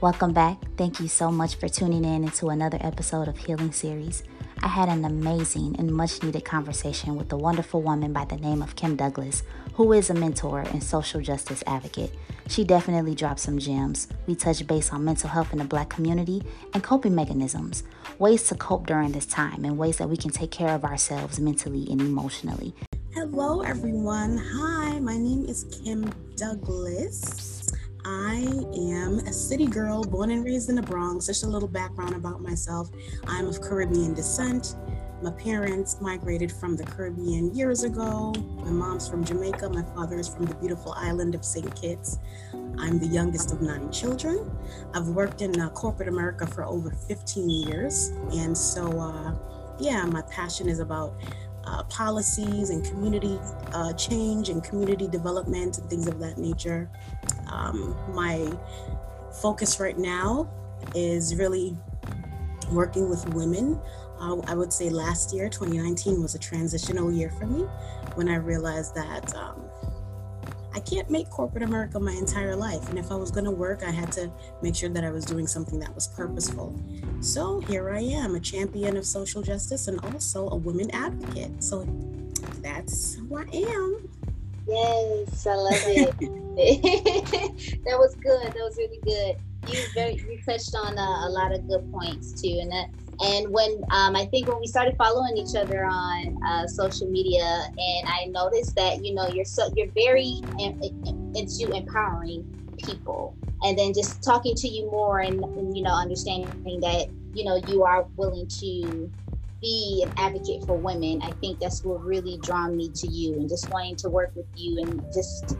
Welcome back. Thank you so much for tuning in into another episode of Healing Series. I had an amazing and much needed conversation with a wonderful woman by the name of Kim Douglas, who is a mentor and social justice advocate. She definitely dropped some gems. We touched base on mental health in the black community and coping mechanisms, ways to cope during this time, and ways that we can take care of ourselves mentally and emotionally. Hello, everyone. Hi, my name is Kim Douglas. I am a city girl born and raised in the Bronx. Just a little background about myself. I'm of Caribbean descent. My parents migrated from the Caribbean years ago. My mom's from Jamaica. My father is from the beautiful island of St. Kitts. I'm the youngest of nine children. I've worked in uh, corporate America for over 15 years. And so, uh, yeah, my passion is about uh, policies and community uh, change and community development and things of that nature. Um, my focus right now is really working with women. Uh, I would say last year, 2019, was a transitional year for me when I realized that um, I can't make corporate America my entire life. And if I was going to work, I had to make sure that I was doing something that was purposeful. So here I am, a champion of social justice and also a women advocate. So that's who I am. Yes, I love it. that was good. That was really good. You very you touched on uh, a lot of good points too, and that and when um, I think when we started following each other on uh, social media, and I noticed that you know you're so you're very in, in, into empowering people, and then just talking to you more and, and you know understanding that you know you are willing to be an advocate for women. I think that's what really drawn me to you, and just wanting to work with you and just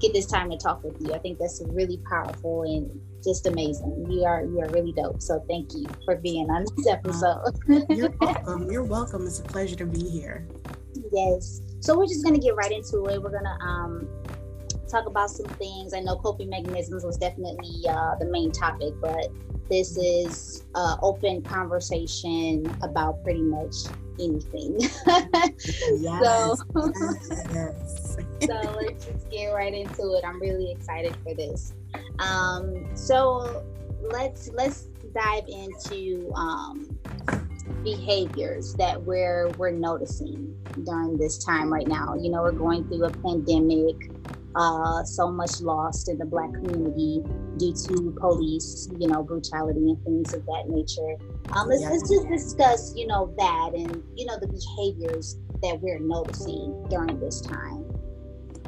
get this time to talk with you. I think that's really powerful and just amazing. You are you are really dope. So thank you for being on this episode. You're welcome. You're welcome. It's a pleasure to be here. Yes. So we're just gonna get right into it. We're gonna um talk about some things. I know coping mechanisms was definitely uh, the main topic, but this is uh, open conversation about pretty much anything. yes. so, yes. so let's just get right into it. I'm really excited for this. Um, so let's let's dive into um, behaviors that we're we're noticing during this time right now. You know, we're going through a pandemic, uh, so much lost in the black community due to police, you know, brutality and things of that nature. Um, let's, let's just discuss, you know, that and you know the behaviors that we're noticing during this time.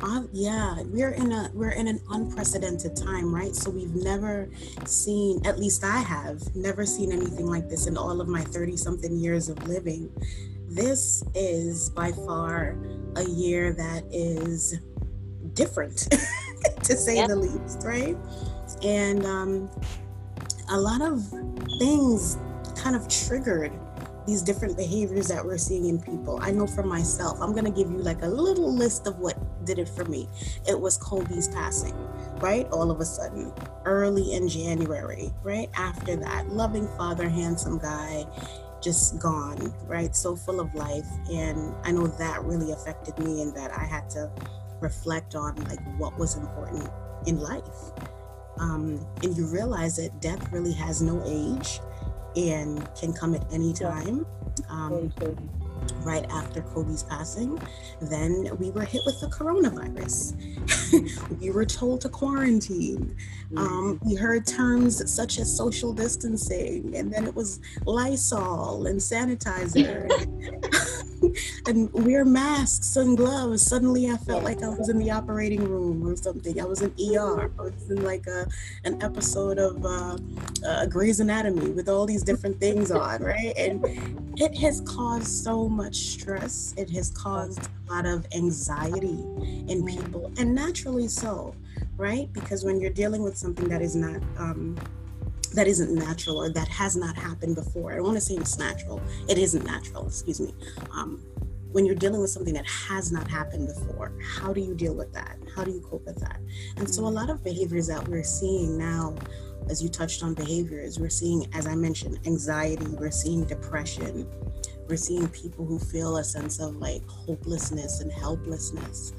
Uh, yeah, we're in a we're in an unprecedented time, right? So we've never seen, at least I have, never seen anything like this in all of my 30 something years of living. This is by far a year that is different, to say yep. the least, right? And um, a lot of things kind of triggered these different behaviors that we're seeing in people. I know for myself, I'm going to give you like a little list of what did it for me. It was Kobe's passing, right? All of a sudden, early in January, right? After that, loving father, handsome guy, just gone, right? So full of life. And I know that really affected me and that I had to reflect on like what was important in life. Um, and you realize that death really has no age and can come at any time. Um, right after Kobe's passing, then we were hit with the coronavirus. we were told to quarantine. Um, we heard terms such as social distancing, and then it was Lysol and sanitizer. and wear masks and gloves. Suddenly, I felt like I was in the operating room or something. I was in ER. I was in like a an episode of uh, uh, Grey's Anatomy with all these different things on, right? And it has caused so much stress. It has caused a lot of anxiety in people, and naturally so, right? Because when you're dealing with something that is not um, that isn't natural or that has not happened before. I don't want to say it's natural. It isn't natural, excuse me. Um, when you're dealing with something that has not happened before, how do you deal with that? How do you cope with that? And so, a mm. lot of behaviors that we're seeing now, as you touched on behaviors, we're seeing, as I mentioned, anxiety, we're seeing depression, we're seeing people who feel a sense of like hopelessness and helplessness.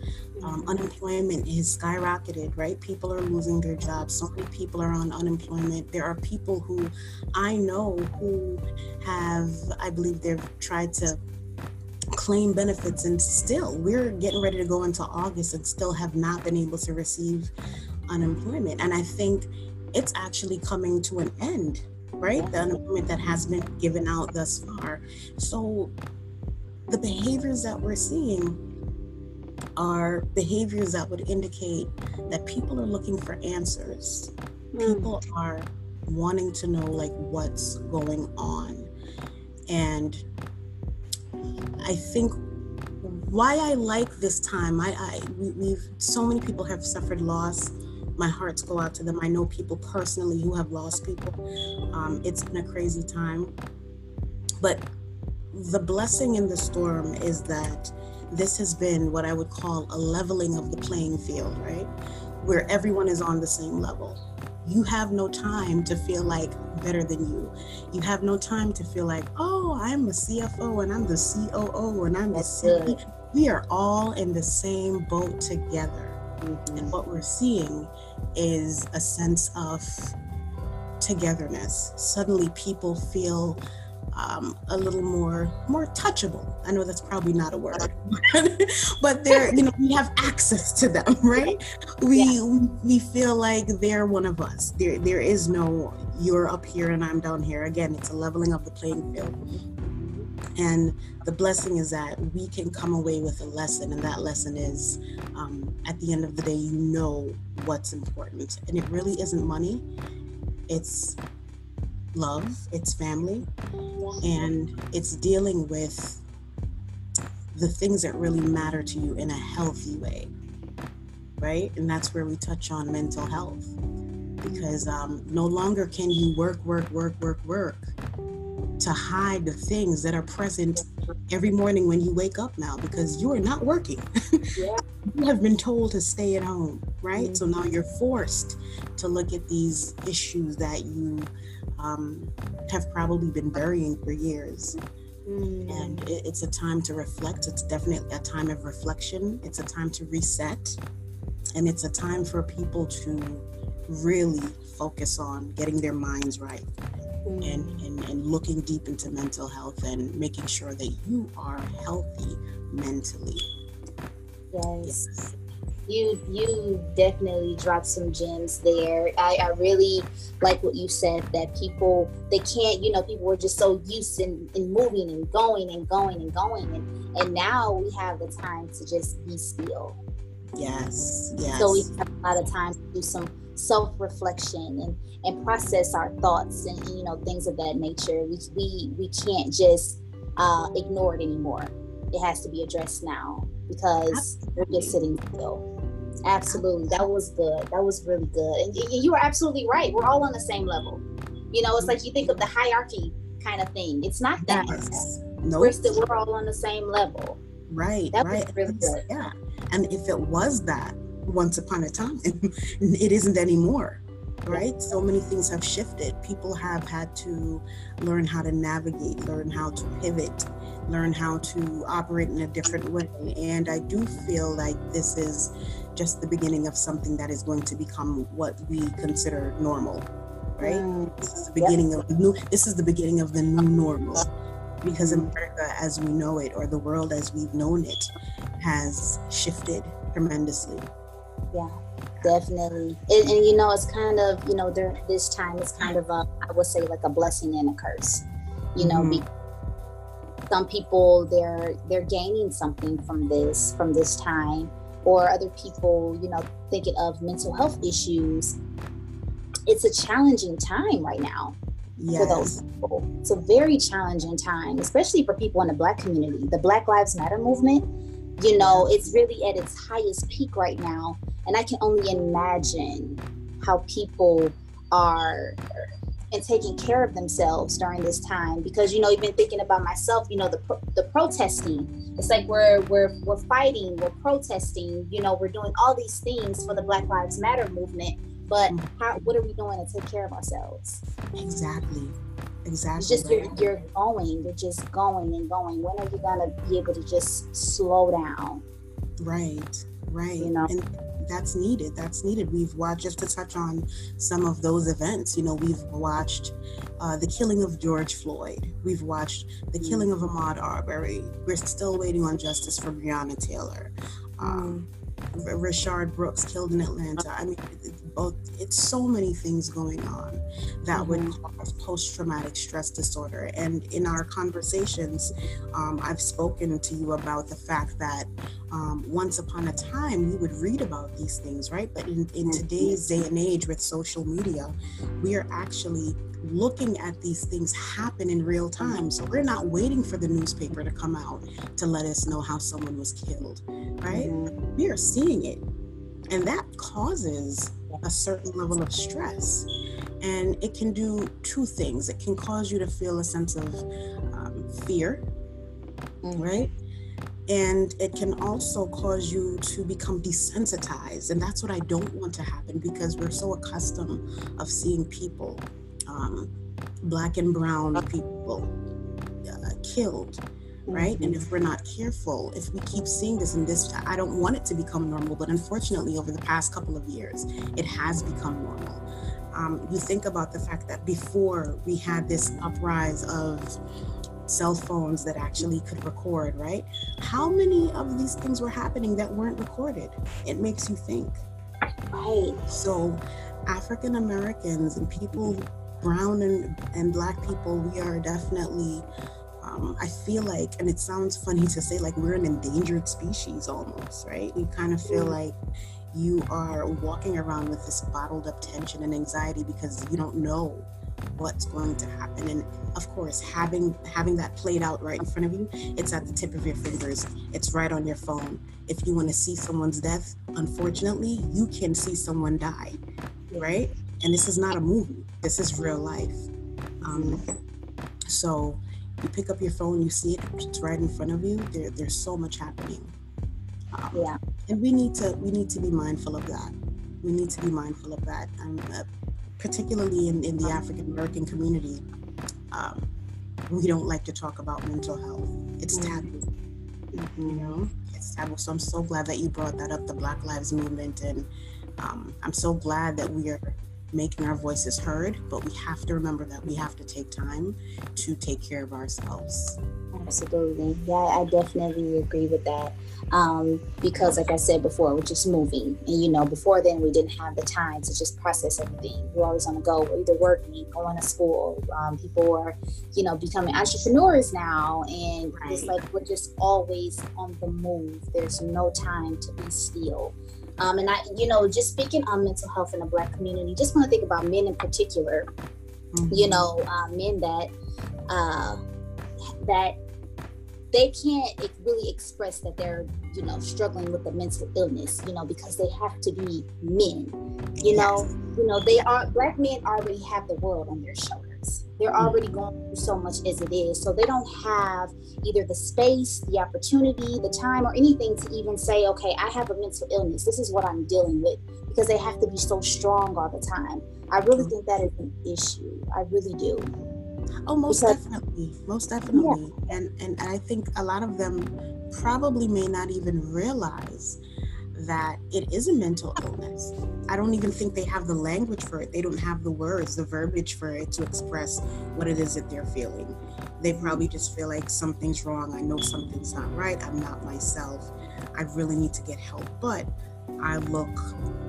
Um, unemployment is skyrocketed, right? People are losing their jobs. So many people are on unemployment. There are people who I know who have, I believe, they've tried to claim benefits and still we're getting ready to go into August and still have not been able to receive unemployment. And I think it's actually coming to an end, right? The unemployment that has been given out thus far. So the behaviors that we're seeing are behaviors that would indicate that people are looking for answers. Mm. People are wanting to know like what's going on. And I think why I like this time, I, I we, have so many people have suffered loss. My hearts go out to them. I know people personally who have lost people. Um, it's been a crazy time, but the blessing in the storm is that this has been what I would call a leveling of the playing field, right? Where everyone is on the same level. You have no time to feel like better than you. You have no time to feel like, oh, I'm a CFO and I'm the COO and I'm the CEO. We are all in the same boat together. Mm-hmm. And what we're seeing is a sense of togetherness. Suddenly people feel um, a little more more touchable. I know that's probably not a word, but they're you know we have access to them, right? We yeah. we feel like they're one of us. There there is no you're up here and I'm down here. Again, it's a leveling of the playing field. And the blessing is that we can come away with a lesson, and that lesson is um, at the end of the day, you know what's important. And it really isn't money, it's love, it's family, and it's dealing with the things that really matter to you in a healthy way, right? And that's where we touch on mental health because um, no longer can you work, work, work, work, work to hide the things that are present every morning when you wake up now because you are not working. Yeah. you have been told to stay at home, right? Mm-hmm. So now you're forced to look at these issues that you um, have probably been burying for years. Mm. And it, it's a time to reflect. It's definitely a time of reflection. It's a time to reset. And it's a time for people to really focus on getting their minds right mm. and, and, and looking deep into mental health and making sure that you are healthy mentally. Yes. yes you you definitely dropped some gems there. I, I really like what you said that people they can't you know people were just so used in, in moving and going and going and going. And, and now we have the time to just be still. Yes yes. So we have a lot of time to do some self-reflection and and process our thoughts and you know things of that nature. We we, we can't just uh, ignore it anymore. It has to be addressed now because Absolutely. we're just sitting still Absolutely. That was good. That was really good. And you were absolutely right. We're all on the same level. You know, it's like you think of the hierarchy kind of thing. It's not that. Yes. Nope. We're still we're all on the same level. Right. That right. was really good. Yeah. And if it was that once upon a time, it isn't anymore. Right? So many things have shifted. People have had to learn how to navigate, learn how to pivot, learn how to operate in a different way. And I do feel like this is just the beginning of something that is going to become what we consider normal right mm. this is the beginning yep. of the new this is the beginning of the new normal because america as we know it or the world as we've known it has shifted tremendously yeah definitely and, and you know it's kind of you know during this time it's kind of a, I would say like a blessing and a curse you know mm-hmm. some people they're they're gaining something from this from this time or other people, you know, thinking of mental health issues, it's a challenging time right now yes. for those people. It's a very challenging time, especially for people in the Black community. The Black Lives Matter movement, you know, it's really at its highest peak right now. And I can only imagine how people are and taking care of themselves during this time. Because you know even thinking about myself you know the the protesting. It's like we're we're we're fighting we're protesting you know we're doing all these things for the black lives matter movement. But mm-hmm. how what are we doing to take care of ourselves? Exactly. Exactly it's just you're, you're going you're just going and going. When are you gonna be able to just slow down? Right right. You know? And that's needed that's needed. We've watched just to touch on some of those events you know we've watched uh, the killing of george floyd. We've watched the mm. killing of ahmaud arbery. We're still waiting on justice for breonna taylor. Um, Rayshard Brooks killed in Atlanta. I mean, both it's so many things going on that mm-hmm. would cause post-traumatic stress disorder. And in our conversations, um, I've spoken to you about the fact that um, once upon a time we would read about these things, right? But in, in mm-hmm. today's day and age with social media, we are actually looking at these things happen in real time. So we're not waiting for the newspaper to come out to let us know how someone was killed, right? Mm-hmm. We are seeing it. And that causes a certain level of stress. And it can do two things it can cause you to feel a sense of um, fear, mm-hmm. right? And it can also cause you to become desensitized. And that's what I don't want to happen because we're so accustomed of seeing people um, black and brown people uh, killed right? Mm-hmm. and if we're not careful if we keep seeing this and this i don't want it to become normal but unfortunately over the past couple of years it has become normal. Um, you think about the fact that before we had this uprise of cell phones that actually could record right? How many of these things were happening that weren't recorded? It makes you think. Right. So african americans and people brown and, and black people, we are definitely, um, I feel like, and it sounds funny to say, like we're an endangered species almost, right? We kind of feel mm. like you are walking around with this bottled up tension and anxiety because you don't know what's going to happen and of course having having that played out right in front of you it's at the tip of your fingers it's right on your phone if you want to see someone's death unfortunately you can see someone die right and this is not a movie this is real life. Um, so you pick up your phone, you see it, it's right in front of you. There, there's so much happening. Um, yeah. And we need to we need to be mindful of that. We need to be mindful of that, um, uh, particularly in, in the African American community. Um, we don't like to talk about mental health. It's mm-hmm. taboo. Mm-hmm. You know, it's taboo. So I'm so glad that you brought that up, the Black Lives Movement, and um, I'm so glad that we are making our voices heard, but we have to remember that we have to take time to take care of ourselves. Absolutely. Yeah, I definitely agree with that. Um, because, like I said before, we're just moving. And, you know, before then, we didn't have the time to just process everything. We're always on the go, we're either working, going to school. Um, people are, you know, becoming entrepreneurs now. And right. it's like we're just always on the move. There's no time to be still. Um, and I, you know, just speaking on mental health in the Black community, just want to think about men in particular. Mm-hmm. You know, uh, men that uh, that they can't really express that they're, you know, struggling with a mental illness. You know, because they have to be men. You know, you know, they are Black men already have the world on their shoulders they're mm. already going through so much as it is. So they don't have either the space, the opportunity, the time, or anything to even say, okay, I have a mental illness. This is what I'm dealing with because they have to be so strong all the time. I really think that is an issue. I really do. Oh, most because, definitely, most definitely, yeah. and and I think a lot of them probably may not even realize that it is a mental illness. I don't even think they have the language for it. They don't have the words, the verbiage for it to express what it is that they're feeling. They probably just feel like something's wrong. I know something's not right. I'm not myself. I really need to get help. But I look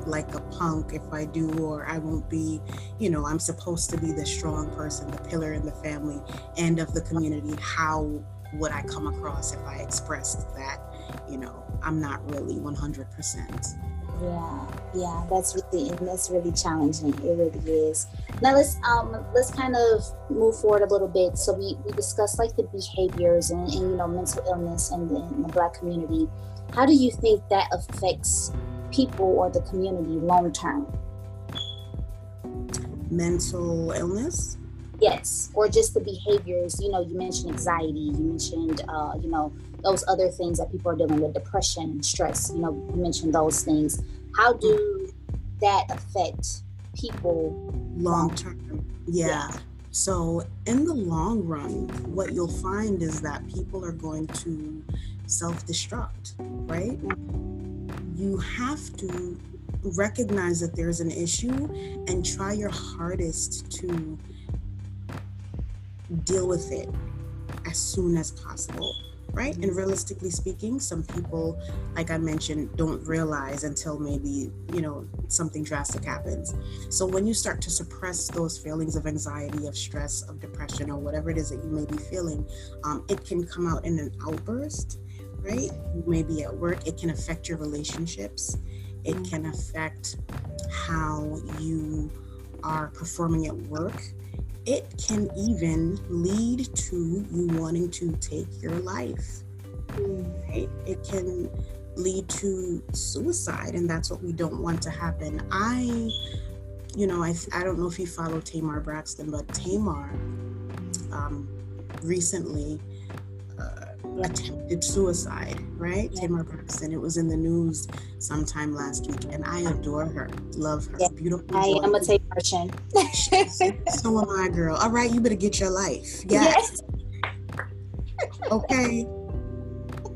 like a punk if I do, or I won't be, you know, I'm supposed to be the strong person, the pillar in the family and of the community. How would I come across if I expressed that? You know, I'm not really 100%. Yeah, yeah, that's really and that's really challenging. It really is. Now let's um let's kind of move forward a little bit. So we we discussed like the behaviors and, and you know mental illness and the, in the Black community. How do you think that affects people or the community long term? Mental illness. Yes, or just the behaviors. You know, you mentioned anxiety. You mentioned, uh, you know, those other things that people are dealing with, depression and stress. You know, you mentioned those things. How do that affect people long term? Yeah. yeah. So, in the long run, what you'll find is that people are going to self destruct, right? you have to recognize that there's an issue and try your hardest to deal with it as soon as possible right? And realistically speaking, some people, like I mentioned, don't realize until maybe, you know, something drastic happens. So when you start to suppress those feelings of anxiety, of stress, of depression, or whatever it is that you may be feeling, um, it can come out in an outburst, right? Maybe at work, it can affect your relationships, it can affect how you are performing at work it can even lead to you wanting to take your life. Right? It can lead to suicide, and that's what we don't want to happen. I, you know, I, I don't know if you follow Tamar Braxton, but Tamar um, recently attempted suicide, right? Yeah. Tamar Braxton. It was in the news sometime last week, and I adore her, love her, yeah. beautiful. I am a Tamartian. so am I, girl. All right, you better get your life. Yes. yes. okay.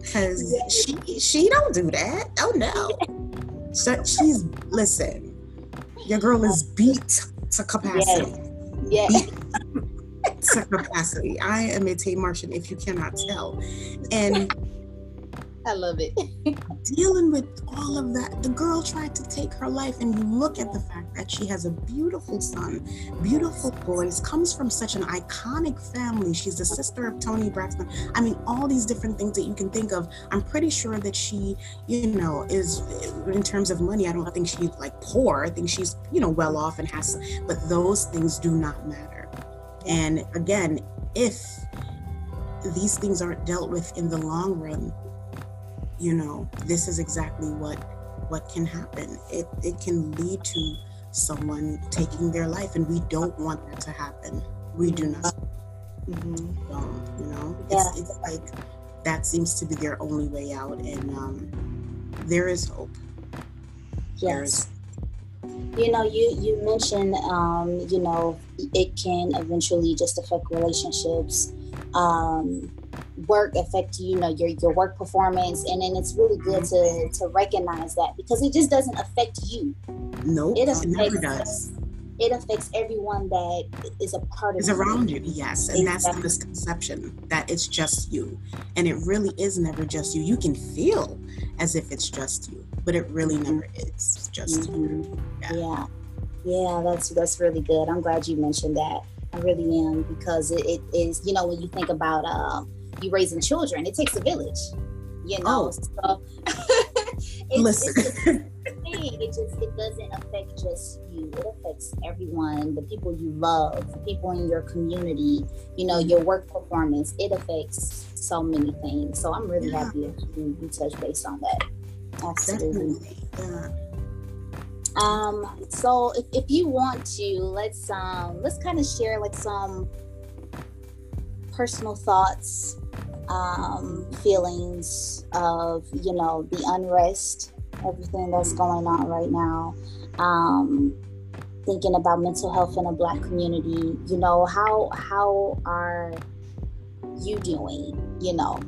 Because she she don't do that. Oh no. So she's listen. Your girl is beat to capacity. Yes. Yes capacity. I am a Tamartian, if you cannot tell. And I love it. dealing with all of that, the girl tried to take her life, and you look at the fact that she has a beautiful son, beautiful boys, comes from such an iconic family. She's the sister of Toni Braxton. I mean, all these different things that you can think of. I'm pretty sure that she, you know, is in terms of money. I don't think she's like poor. I think she's, you know, well off and has, but those things do not matter and again, if these things aren't dealt with in the long run, you know, this is exactly what what can happen. It it can lead to someone taking their life, and we don't want that to happen. We do not. Mm-hmm. Um, you know, yeah. it's, it's like that seems to be their only way out, and um, there is hope. Yes you know you you mentioned um, you know it can eventually just affect relationships um, work affect you know your your work performance and then it's really good to to recognize that because it just doesn't affect you. No it, affects, it never does. it affects everyone that is a part of is around you. yes and exactly. that's the misconception that it's just you and it really is never just you. You can feel as if it's just you but it really never is just mm-hmm. yeah. yeah. yeah that's that's really good i'm glad you mentioned that i really am because it, it is you know when you think about um, you raising children it takes a village you know oh. so it's, Listen. It's it just it doesn't affect just you it affects everyone the people you love the people in your community you know your work performance it affects so many things so i'm really yeah. happy you, you touch base on that Absolutely. Yeah. Um, so if, if you want to, let's um let's kind of share like some personal thoughts, um, feelings of, you know, the unrest, everything that's going on right now. Um, thinking about mental health in a black community, you know, how how are you doing, you know,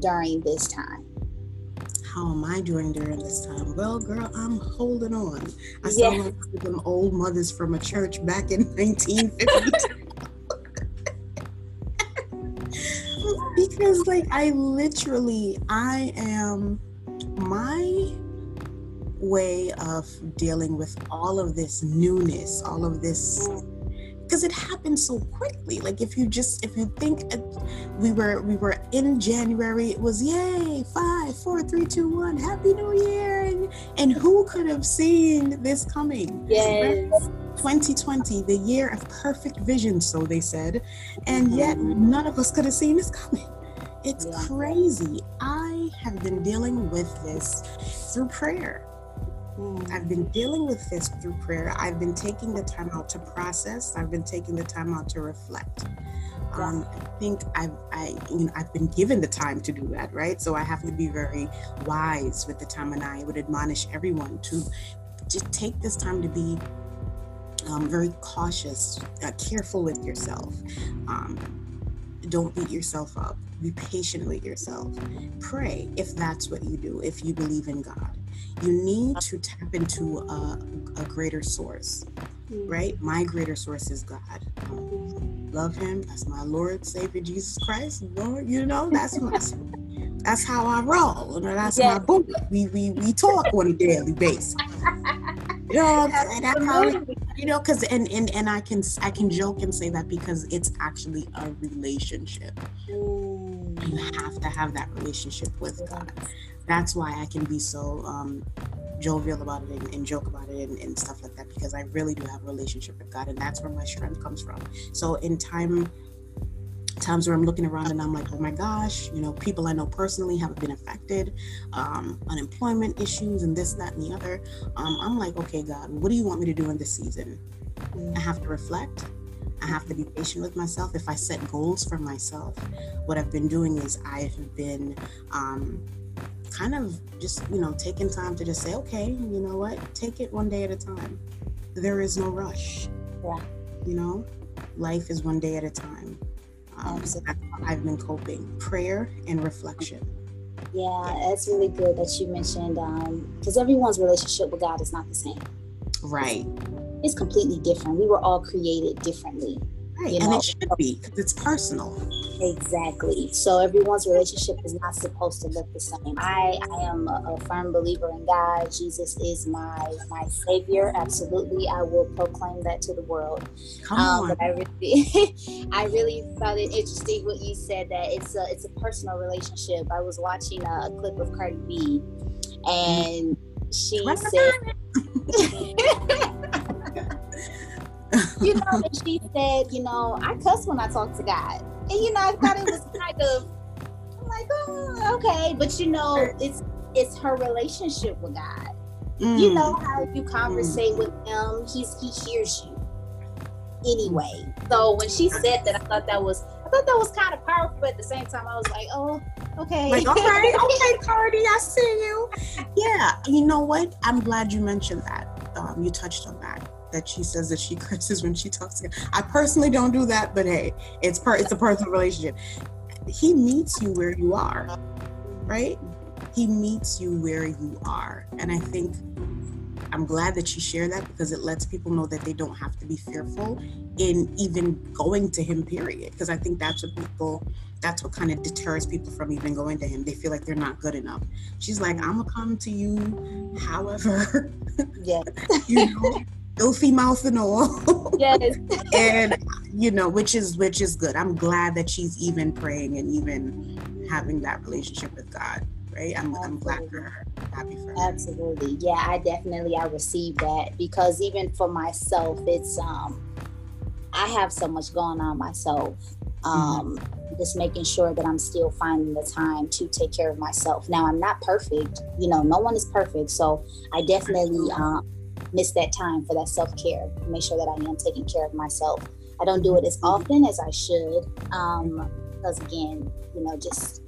during this time? How am I doing during this time? Well, girl, I'm holding on. I yeah. sound like them old mothers from a church back in 1950. because like I literally I am my way of dealing with all of this newness, all of this because it happened so quickly. Like if you just if you think we were we were in january it was yay five four three two one happy new year! And, and who could have seen this coming? Yes. 2020 the year of perfect vision so they said. And yet mm-hmm. none of us could have seen this coming. It's yeah. crazy. I have been dealing with this through prayer I've been dealing with this through prayer. I've been taking the time out to process. I've been taking the time out to reflect. Um, I think I've I you know I've been given the time to do that, right? So I have to be very wise with the time, and I would admonish everyone to just take this time to be um, very cautious, uh, careful with yourself. Um, don't beat yourself up. Be patient with yourself. Pray if that's what you do. If you believe in God you need to tap into a, a greater source, mm. right? My greater source is God. Um, love Him. That's my Lord, Savior, Jesus Christ. Lord, you know, that's my. that's how I roll. You know, that's my book. We we we talk on a daily basis. You know, that's how you know, because and, and and I can I can joke and say that because it's actually a relationship. Mm. You have to have that relationship with God. That's why I can be so um, jovial about it and, and joke about it and, and, stuff like that because I really do have a relationship with God, and that's where my strength comes from. So in time times where I'm looking around and I'm like, oh my gosh, you know, people I know personally have been affected, um, unemployment issues and this, that, and the other. Um, I'm like, okay, God, what do you want me to do in this season? I have to reflect. I have to be patient with myself. If I set goals for myself, what I've been doing is I have been um, kind of just, you know, taking time to just say, okay, you know what, take it one day at a time. There is no rush. Yeah. You know, life is one day at a time. Um, that's how I've been coping prayer and reflection. Yeah, it's really good that you mentioned because um, everyone's relationship with God is not the same. Right. It's completely different. We were all created differently. Right. You know? And it should be because it's personal. Exactly. So everyone's relationship is not supposed to look the same. I, I am a, a firm believer in God. Jesus is my my savior. Absolutely. I will proclaim that to the world. Come um, on. But I really I really found it interesting what you said that it's a it's a personal relationship. I was watching a, a clip of Cardi B and she said you know, and she said, you know, I cuss when I talk to God. And you know, I thought it was kind of I'm like, oh, okay. But you know, it's it's her relationship with God. Mm. You know how you conversate mm. with him, he's he hears you anyway. So when she said that, I thought that was I thought that was kind of powerful, but at the same time I was like, oh, okay. Like, all right, okay, Cardi, I see you. Yeah, you know what? I'm glad you mentioned that. Um, you touched on that that she says that she curses when she talks to God. I personally don't do that, but hey, it's per it's a personal relationship. He meets you where you are, right? He meets you where you are. And I think I'm glad that you share that because it lets people know that they don't have to be fearful in even going to him, period. Because I think that's what people that's what kind of deters people from even going to him. They feel like they're not good enough. She's like, I'm gonna come to you, however, yeah, you know, filthy mouth and all. Yes. and you know, which is which is good. I'm glad that she's even praying and even having that relationship with God. Right. I'm, I'm glad for her. happy for her. Absolutely. Yeah, I definitely I received that because even for myself, it's um I have so much going on myself. Um mm-hmm. just making sure that I'm still finding the time to take care of myself. Now I'm not perfect, you know, no one is perfect. So I definitely um miss that time for that self care. Make sure that I am taking care of myself. I don't do it as often as I should, um, because again, you know, just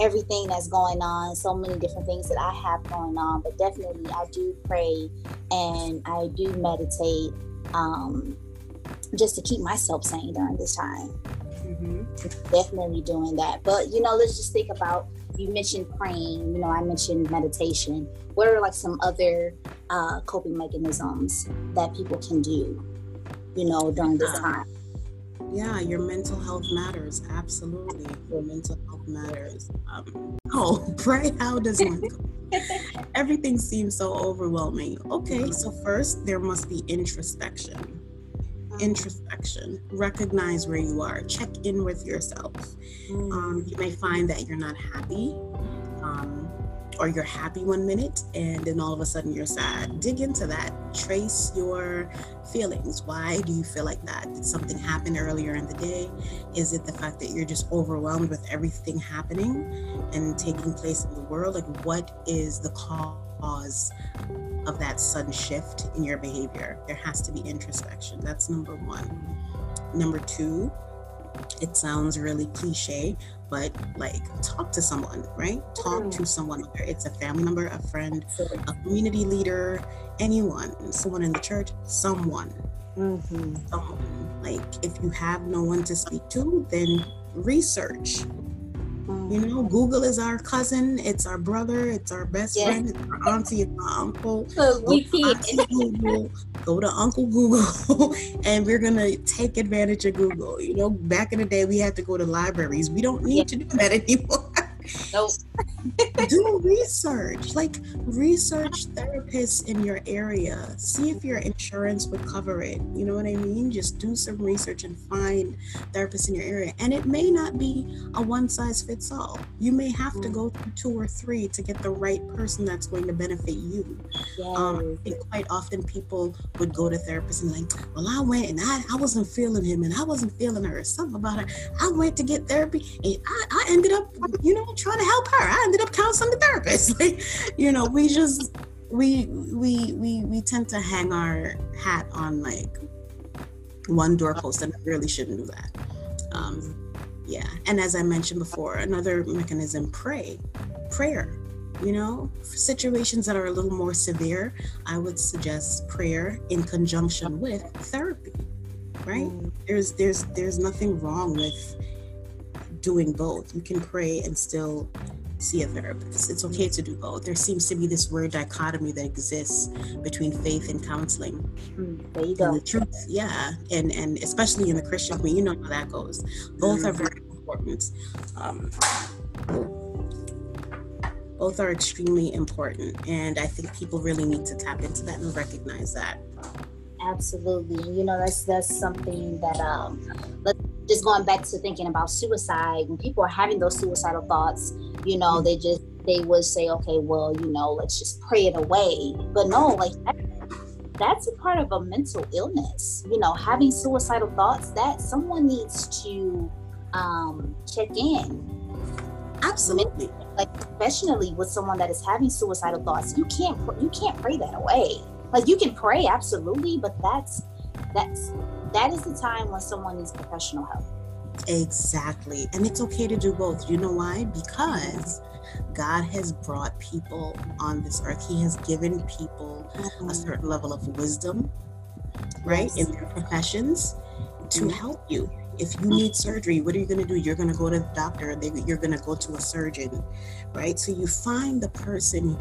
everything that's going on, so many different things that I have going on. But definitely, I do pray and I do meditate, um, just to keep myself sane during this time. Mm-hmm. Definitely doing that. But you know, let's just think about you mentioned praying, you know, I mentioned meditation. What are like some other uh, coping mechanisms that people can do, you know, during this time? Yeah, your mental health matters. Absolutely. Your mental health matters. Um, oh, pray, how does one Everything seems so overwhelming. Okay, so first, there must be introspection introspection, recognize where you are, check in with yourself. Um, you may find that you're not happy, um, or you're happy one minute and then all of a sudden you're sad. Dig into that. Trace your feelings. Why do you feel like that? Did something happen earlier in the day? Is it the fact that you're just overwhelmed with everything happening and taking place in the world? Like, what is the cause of that sudden shift in your behavior. There has to be introspection. That's number one. Number two, it sounds really cliche, but like talk to someone, right? Talk to someone, whether it's a family member, a friend, a community leader, anyone, someone in the church, someone. Mm-hmm. Someone. Like if you have no one to speak to, then research. You know, Google is our cousin, it's our brother, it's our best yeah. friend, it's our auntie, it's our uncle. So we can't. Google, go to Uncle Google, and we're gonna take advantage of Google. You know, back in the day, we had to go to libraries. We don't need yeah. to do that anymore. Nope. Do research like research therapists in your area. See if your insurance would cover it. You know what i mean? Just do some research and find therapists in your area. And it may not be a one size fits all you may have to go through two or three to get the right person that's going to benefit you. Yes. um, quite often people would go to therapists and like well i went and I, I wasn't feeling him and i wasn't feeling her something about her. I went to get therapy and I, I ended up you know trying to help her. I ended up counseling the therapist. Like, you know, we just we we we we tend to hang our hat on like one doorpost, and really shouldn't do that. Um, yeah, and as I mentioned before, another mechanism: pray, prayer. You know, for situations that are a little more severe, I would suggest prayer in conjunction with therapy. Right? Mm. There's there's there's nothing wrong with doing both. You can pray and still see a therapist. It's okay to do both. There seems to be this weird dichotomy that exists between faith and counseling. Mm, there you go. the truth, yeah, and and especially in the Christian community, you know how that goes. Both are very important. Um, both are extremely important, and I think people really need to tap into that and recognize that. Absolutely, you know that's that's something that um, just going back to thinking about suicide when people are having those suicidal thoughts you know they just they would say okay well you know let's just pray it away. But no like that, that's a part of a mental illness you know having suicidal thoughts that someone needs to um check in. Absolutely. Like professionally with someone that is having suicidal thoughts you can't you can't pray that away. Like you can pray absolutely but that's that's that is the time when someone needs professional help Exactly. And it's okay to do both. You know why? Because God has brought people on this earth. He has given people mm-hmm. a certain level of wisdom, right, yes. in their professions to mm-hmm. help you. If you need surgery, what are you going to do? You're going to go to the doctor, you're going to go to a surgeon, right? So you find the person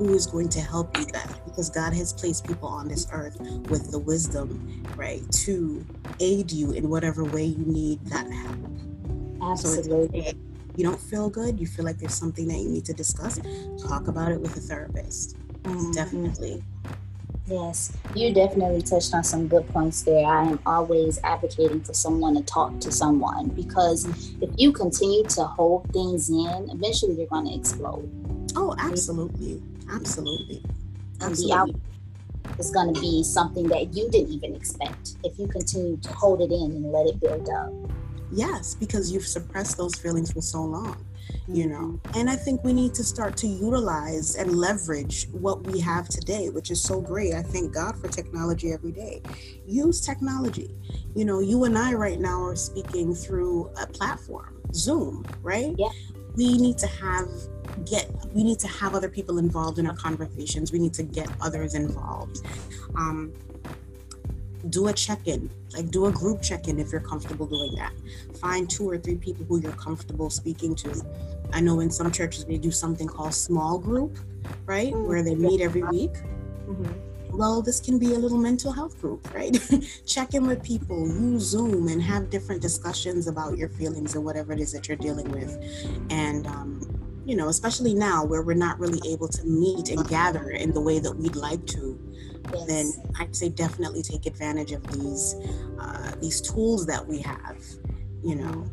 who is going to help you that because God has placed people on this earth with the wisdom, right, to aid you in whatever way you need that help. Absolutely. So you don't feel good, you feel like there's something that you need to discuss, talk about it with a therapist. Mm-hmm. Definitely. Yes, you definitely touched on some good points there. I am always advocating for someone to talk to someone because if you continue to hold things in, eventually you're going to explode. Oh, absolutely. Absolutely. Outcome is going to be something that you didn't even expect if you continue to hold it in and let it build up. Yes, because you've suppressed those feelings for so long, you know. Mm-hmm. And I think we need to start to utilize and leverage what we have today, which is so great. I thank God for technology every day. Use technology. You know, you and I right now are speaking through a platform, Zoom, right? Yeah. We need to have get we need to have other people involved in our conversations we need to get others involved um, do a check-in like do a group check-in if you're comfortable doing that find two or three people who you're comfortable speaking to i know in some churches they do something called small group right mm-hmm. where they meet every week mm-hmm well, this can be a little mental health group, right? Check in with people, use Zoom, and have different discussions about your feelings and whatever it is that you're dealing with. And um, you know, especially now where we're not really able to meet and gather in the way that we'd like to, yes. then I'd say definitely take advantage of these uh, these tools that we have. You know.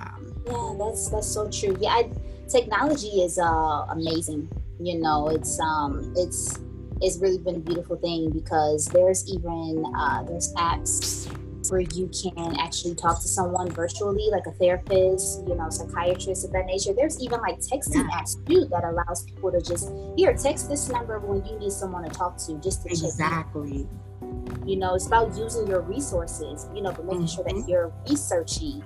Um, yeah, that's that's so true. Yeah, I, technology is uh, amazing. You know, it's um, it's it's really been a beautiful thing because there's even uh, there's apps where you can actually talk to someone virtually, like a therapist, you know, psychiatrist of that nature. There's even like texting apps too that allows people to just here text this number when you need someone to talk to, just to check. exactly. You know, it's about using your resources, you know, but making mm-hmm. sure that mm-hmm. you're researching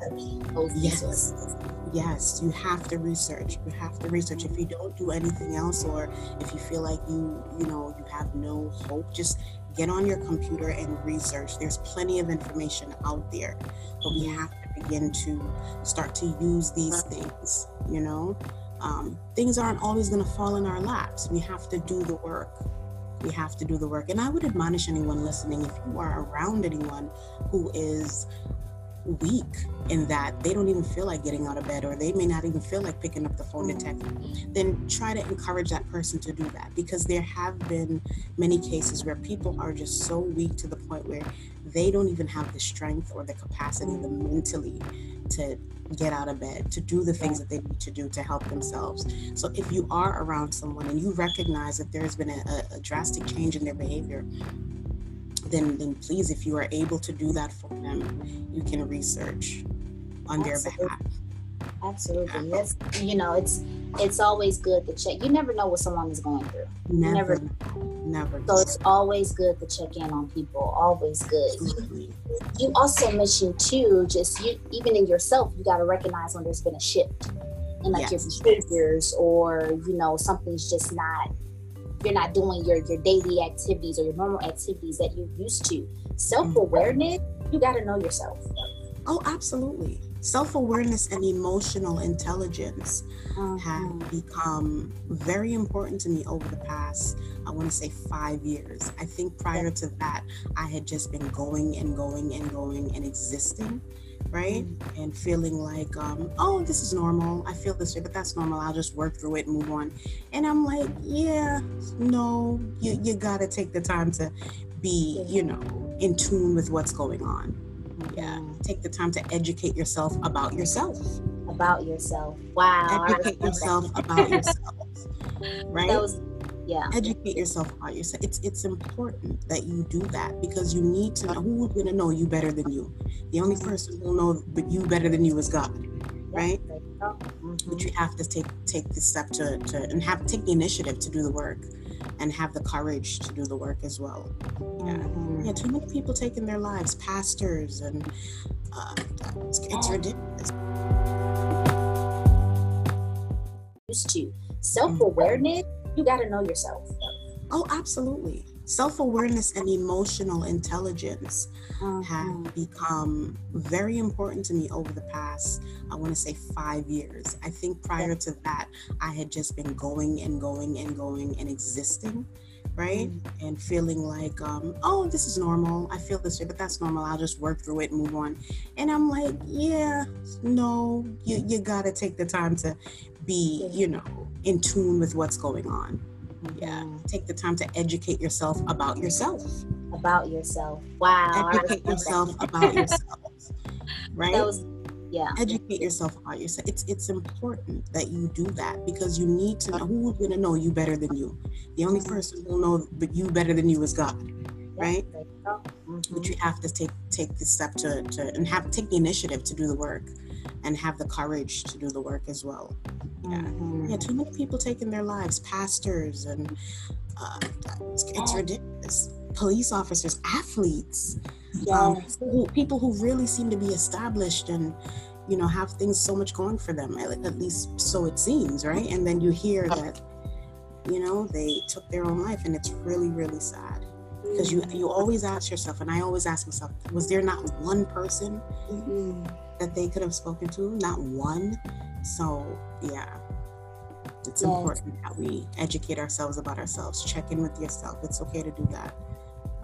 those yes. resources. Yes, you have to research. You have to research. If you don't do anything else, or if you feel like you, you know, you have no hope, just get on your computer and research. There's plenty of information out there, but we have to begin to start to use these things, you know, um, things aren't always going to fall in our laps. We have to do the work. We have to do the work. And I would admonish anyone listening if you are around anyone who is weak in that they don't even feel like getting out of bed or they may not even feel like picking up the phone to text, mm-hmm. then try to encourage that person to do that because there have been many cases where people are just so weak to the point where they don't even have the strength or the capacity, the mm-hmm. mentally to get out of bed, to do the things that they need to do to help themselves. So if you are around someone and you recognize that there's been a, a drastic change in their behavior, then then please, if you are able to do that for them, you can research on Absolutely. their behalf. Absolutely. That's you know, it's it's always good to check. You never know what someone is going through. Never. Never. So it's always good to check in on people. Always good. Absolutely. You also mentioned too, just you even in yourself, you got to recognize when there's been a shift in like yes. your behaviors, or you know something's just not you're not doing your your daily activities or your normal activities that you're used to. Self awareness, you got to know yourself. Oh, absolutely. Self awareness and emotional intelligence mm-hmm. have become very important to me over the past, I want to say, five years. I think prior to that, I had just been going and going and going and existing right? And feeling like, um, oh, this is normal. I feel this way, but that's normal. I'll just work through it and move on. And I'm like, yeah, no, you, you got to take the time to be, you know, in tune with what's going on. Yeah. Mm-hmm. Take the time to educate yourself about yourself. About yourself. Wow. Educate yourself about yourself. Right? That was yeah. Educate yourself about yourself. It's it's important that you do that because you need to know who's going to know you better than you? The only person who will know but you better than you is god right? mm-hmm. but you have to take take the step to, to and have take the initiative to do the work and have the courage to do the work as well. Yeah. Mm-hmm. yeah too many people taking their lives pastors and uh, it's, it's ridiculous. Used to. Self-awareness you got to know yourself. Oh, absolutely. Self awareness and emotional intelligence mm-hmm. have become very important to me over the past, I want to say, five years. I think prior to that, I had just been going and going and going and existing right? Mm-hmm. And feeling like, um, oh, this is normal. I feel this way, but that's normal. I'll just work through it and move on. And I'm like, yeah, no, you, you got to take the time to be, you know, in tune with what's going on. Yeah. Mm-hmm. Take the time to educate yourself about yourself. About yourself. Wow. Educate yourself about yourself. Right? Was, yeah. Educate yourself about yourself. It's it's important that you do that because you need to know who's gonna know you better than you. The only mm-hmm. person who'll know but you better than you is God. Right? Mm-hmm. But you have to take take the step to, to and have take the initiative to do the work and have the courage to do the work as well. Yeah, mm-hmm. yeah. Too many people taking their lives, pastors, and uh, it's, it's ridiculous. Police officers, athletes, um, who, people who really seem to be established and you know have things so much going for them. At, at least so it seems, right? And then you hear that you know they took their own life, and it's really, really sad because you you always ask yourself, and I always ask myself, was there not one person mm-hmm. that they could have spoken to? Not one. So yeah, it's yes. important that we educate ourselves about ourselves. Check in with yourself. It's okay to do that.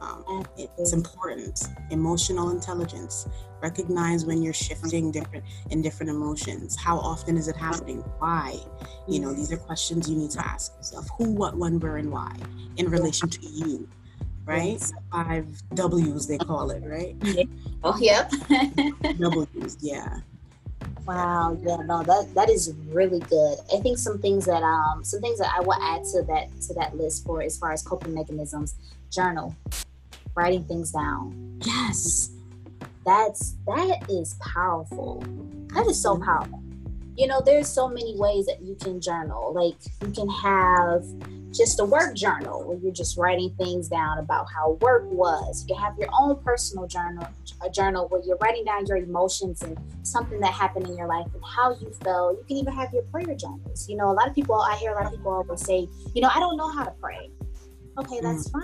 Um, it's important. Emotional intelligence. Recognize when you're shifting different in different emotions. How often is it happening? Why? You know, these are questions you need to ask yourself. Who, what, when, where, and why in relation to you right? Yes. Five W's they call it, right? Oh, yep. W's, yeah. Wow, yeah, no, that that is really good. I think some things that um some things that I will add to that to that list for as far as coping mechanisms, journal, writing things down. Yes. That's that is powerful. That is so powerful. You know, there's so many ways that you can journal. Like you can have just a work journal where you're just writing things down about how work was. You can have your own personal journal, a journal where you're writing down your emotions and something that happened in your life and how you felt. You can even have your prayer journals. You know, a lot of people, I hear a lot of people always say, you know, I don't know how to pray. Okay, that's mm. fine.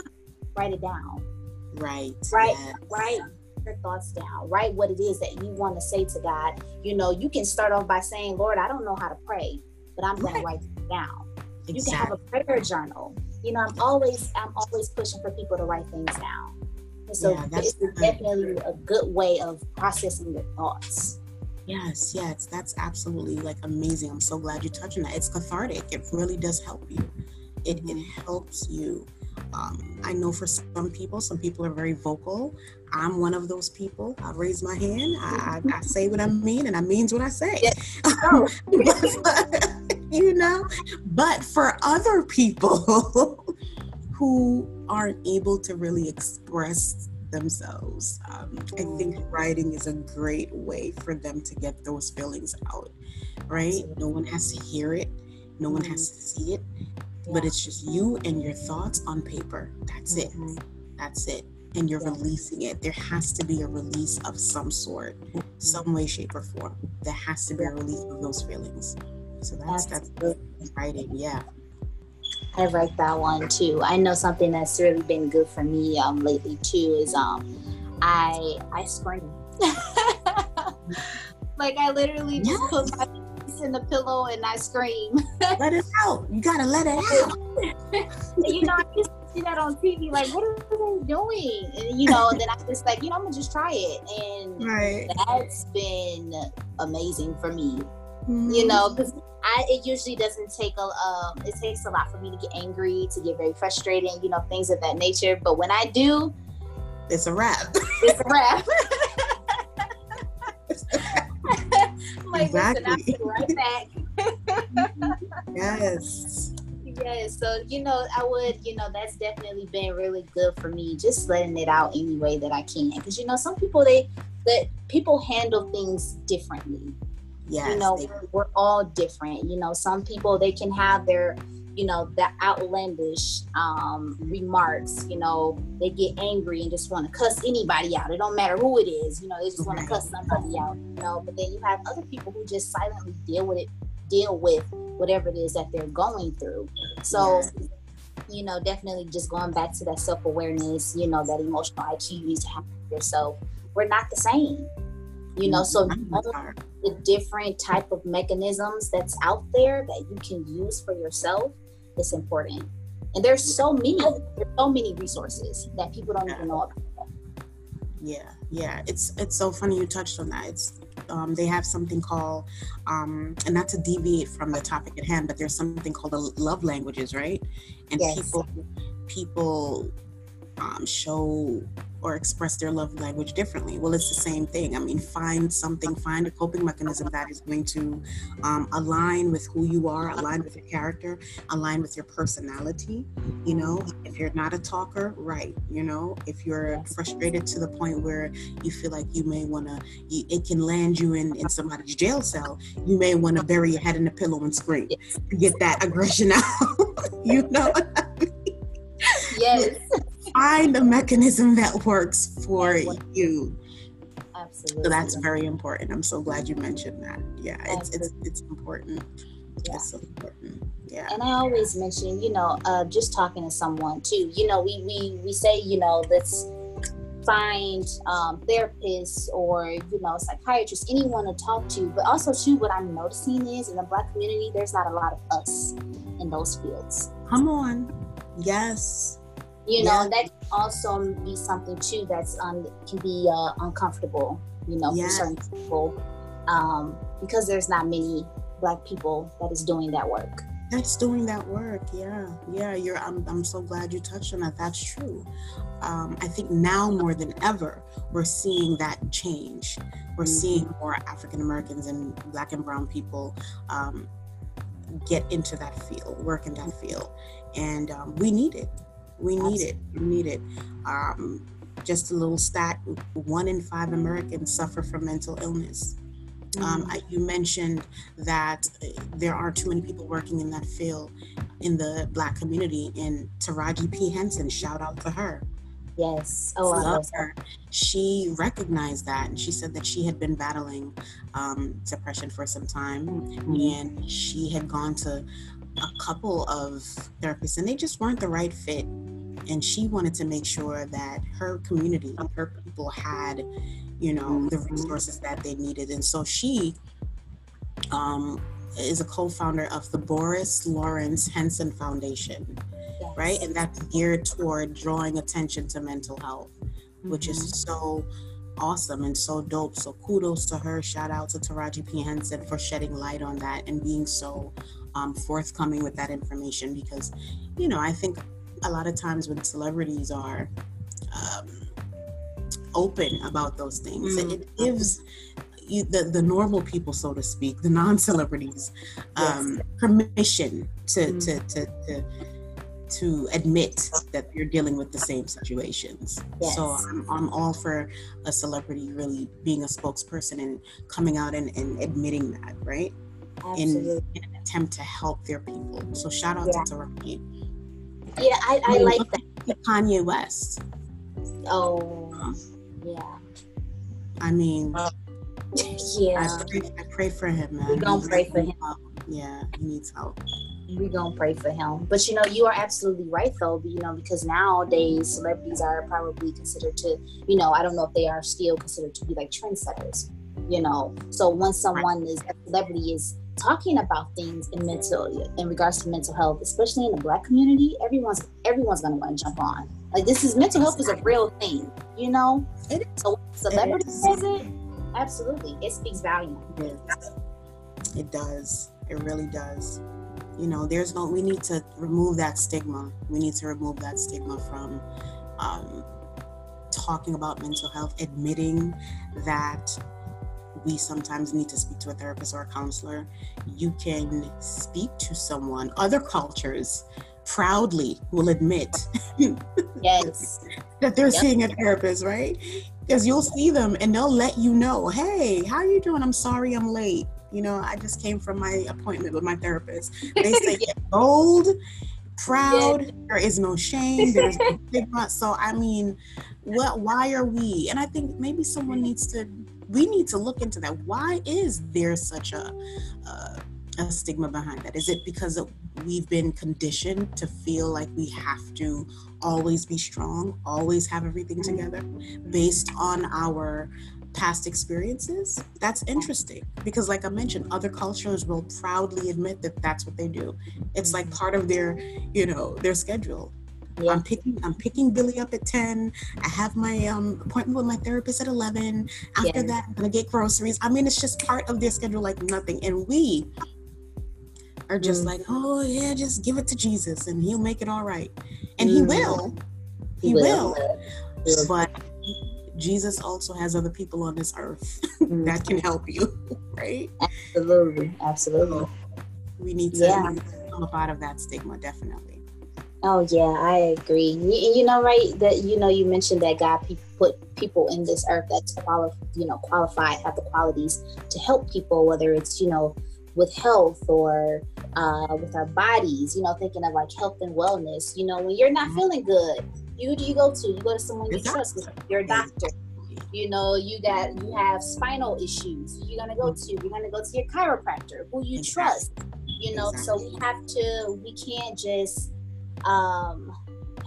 Write it down. Right. Right. Yes. Right. your thoughts down. Write what it is that you want to say to God. You know, you can start off by saying, Lord, I don't know how to pray, but I'm going to write it down. Exactly. You can have a prayer journal. You know, I'm always I'm always pushing for people to write things down. And so yeah, it's definitely a good way of processing your thoughts. Yes, yes, that's absolutely like amazing. I'm so glad you touched on that. It's cathartic. It really does help you. It, it mm-hmm. helps you. Um, I know for some people, some people are very vocal. I'm one of those people. I raise my hand. I, I, I say what I mean, and I means what I say. Oh. you know, but for other people who aren't able to really express themselves, um, I think writing is a great way for them to get those feelings out. Right? No one has to hear it. No one has to see it but it's just you and your thoughts on paper. That's mm-hmm. it. That's it. And you're releasing it. There has to be a release of some sort, mm-hmm. some way, shape, or form. There has to be a release of those feelings. So that's that's, that's writing. Yeah. I write that one too. I know something that's really been good for me um, lately too is um I I scream. like I literally just yes. put my in the pillow and I scream. let it out. You gotta let it out. you know, I used to see that on TV, like, what are they doing? And you know, then I just like, you know, I'm gonna just try it. And right. that's been amazing for me. Mm-hmm. You know, because I it usually doesn't take a um it takes a lot for me to get angry, to get very frustrated, you know, things of that nature. But when I do, it's a wrap. It's a wrap. like, exactly. right back. yes. Yes. So, you know, I would, you know, that's definitely been really good for me, just letting it out any way that I can. Because, you know, some people, they, that people handle things differently. Yes, you know, we're all different. You know, some people, they can have their, you know, the outlandish um, remarks. You know, they get angry and just want to cuss anybody out. It don't matter who it is. You know, they just want to cuss somebody out. You know, but then you have other people who just silently deal with it, deal with whatever it is that they're going through. So. You know, definitely just going back to that self awareness, you know, that emotional IQ you need to have yourself. We're not the same you know so the different type of mechanisms that's out there that you can use for yourself is important. And there's so many, there's so many resources that people don't even know about. Yeah, yeah. It's it's so funny you touched on that. It's um, they have something called, um, and not to deviate from the topic at hand, but there's something called the love languages, right? And yes. people people um, show or express their love language differently. Well, it's the same thing. I mean, find something, find a coping mechanism that is going to um, align with who you are, align with your character, align with your personality. You know, if you're not a talker, right. You know, if you're frustrated to the point where you feel like you may want to, it can land you in, in somebody's jail cell, you may want to bury your head in a pillow and scream to get that aggression out. you know? yes find a mechanism that works for you. Absolutely. So that's very important. I'm so glad you mentioned that. Yeah, it's it's it's important. Yeah. It's so important. Yeah. And I always mention, you know, uh, just talking to someone too. You know, we we we say, you know, let's find um, therapists or you know psychiatrists, anyone to talk to. But also too, what I'm noticing is in the Black community, there's not a lot of us in those fields. Come on. Yes you know yeah. that can also be something too that's um can be uh, uncomfortable you know for certain people um because there's not many black people that is doing that work. That's doing that work yeah yeah you're i'm, I'm so glad you touched on that that's true. Um, i think now more than ever we're seeing that change. We're mm-hmm. seeing more african americans and black and brown people um, get into that field work in that field and um, we need it we need it. We need it. Um, just a little stat one in five Americans suffer from mental illness. Um, mm. I, you mentioned that uh, there are too many people working in that field in the Black community. And Taraji P. Henson, shout out to her. Yes. Oh, I love her. She recognized that and she said that she had been battling um, depression for some time mm-hmm. and she had gone to a couple of therapists and they just weren't the right fit and she wanted to make sure that her community, her people had, you know, the Mm-hmm. resources that they needed. And so she um, is a co-founder of the Boris Lawrence Henson Foundation, Yes. right? And that's geared toward drawing attention to mental health, which Mhm. is so awesome and so dope. So kudos to her. Shout out to Taraji P. Henson for shedding light on that and being so um, forthcoming with that information because, you know, I think a lot of times when celebrities are um, open about those things, it, it gives you, the, the normal people, so to speak, the non-celebrities, um, permission to, to, to, to to admit that you're dealing with the same situations. Yes. So I'm, I'm all for a celebrity really being a spokesperson and coming out and, and admitting that, right? Absolutely. in an attempt to help their people. So shout out Yeah. to Taraji. Yeah, I, I mean, like look that. Kanye West. Oh, yeah. I mean, uh, yeah. I, pray, I pray for him, man. We gonna pray for him. help. Yeah, he needs help. we gonna pray for him. But you know, you are absolutely right though, you know, because nowadays celebrities are probably considered to, you know, I don't know if they are still considered to be like trendsetters, you know. So once someone is a celebrity is talking about things in mental in regards to mental health, especially in the black community, everyone's everyone's gonna want to jump on. Like this is mental health is a real thing, you know? It is. So celebrity is. says it, absolutely. It speaks volume. It does. It really does. You know, there's no, we need to remove that stigma. We need to remove that stigma from um, talking about mental health, admitting that we sometimes need to speak to a therapist or a counselor. You can speak to someone, other cultures proudly will admit Yes. that they're Yep. seeing a therapist, right? Because you'll see them and they'll let you know, hey, how are you doing? I'm sorry I'm late. You know, I just came from my appointment with my therapist. They say bold, proud, there is no shame, there's no stigma. So I mean, what why are we? And I think maybe someone needs to we need to look into that. Why is there such a uh, a stigma behind that? Is it because of, we've been conditioned to feel like we have to always be strong, always have everything together based on our past experiences? That's interesting because, like I mentioned, other cultures will proudly admit that that's what they do. It's like part of their, you know, their schedule. Yeah. I'm picking I'm picking Billy up at 10. I have my um, appointment with my therapist at 11. After Yeah. that, I'm gonna get groceries. I mean, it's just part of their schedule like nothing. And we are just Mm. like, oh yeah, just give it to Jesus and he'll make it all right. And he Mm. will. He, He will. will. But Jesus also has other people on this earth Mm. that can help you, right? Absolutely. Absolutely. We need to Yeah. we need to come up out of that stigma, definitely. Oh yeah, I agree. You, you know, right? That you know, you mentioned that God pe- put people in this earth that's quali- you know, qualified, have the qualities to help people, whether it's you know, with health or uh, with our bodies. You know, thinking of like health and wellness. You know, when you're not Mhm. feeling good, you do you go to? You go to someone you trust, your doctor. You know, you got you have spinal issues. You're gonna go to. You're gonna go to your chiropractor, who you Exactly. trust. You know, so we have to. We can't just um,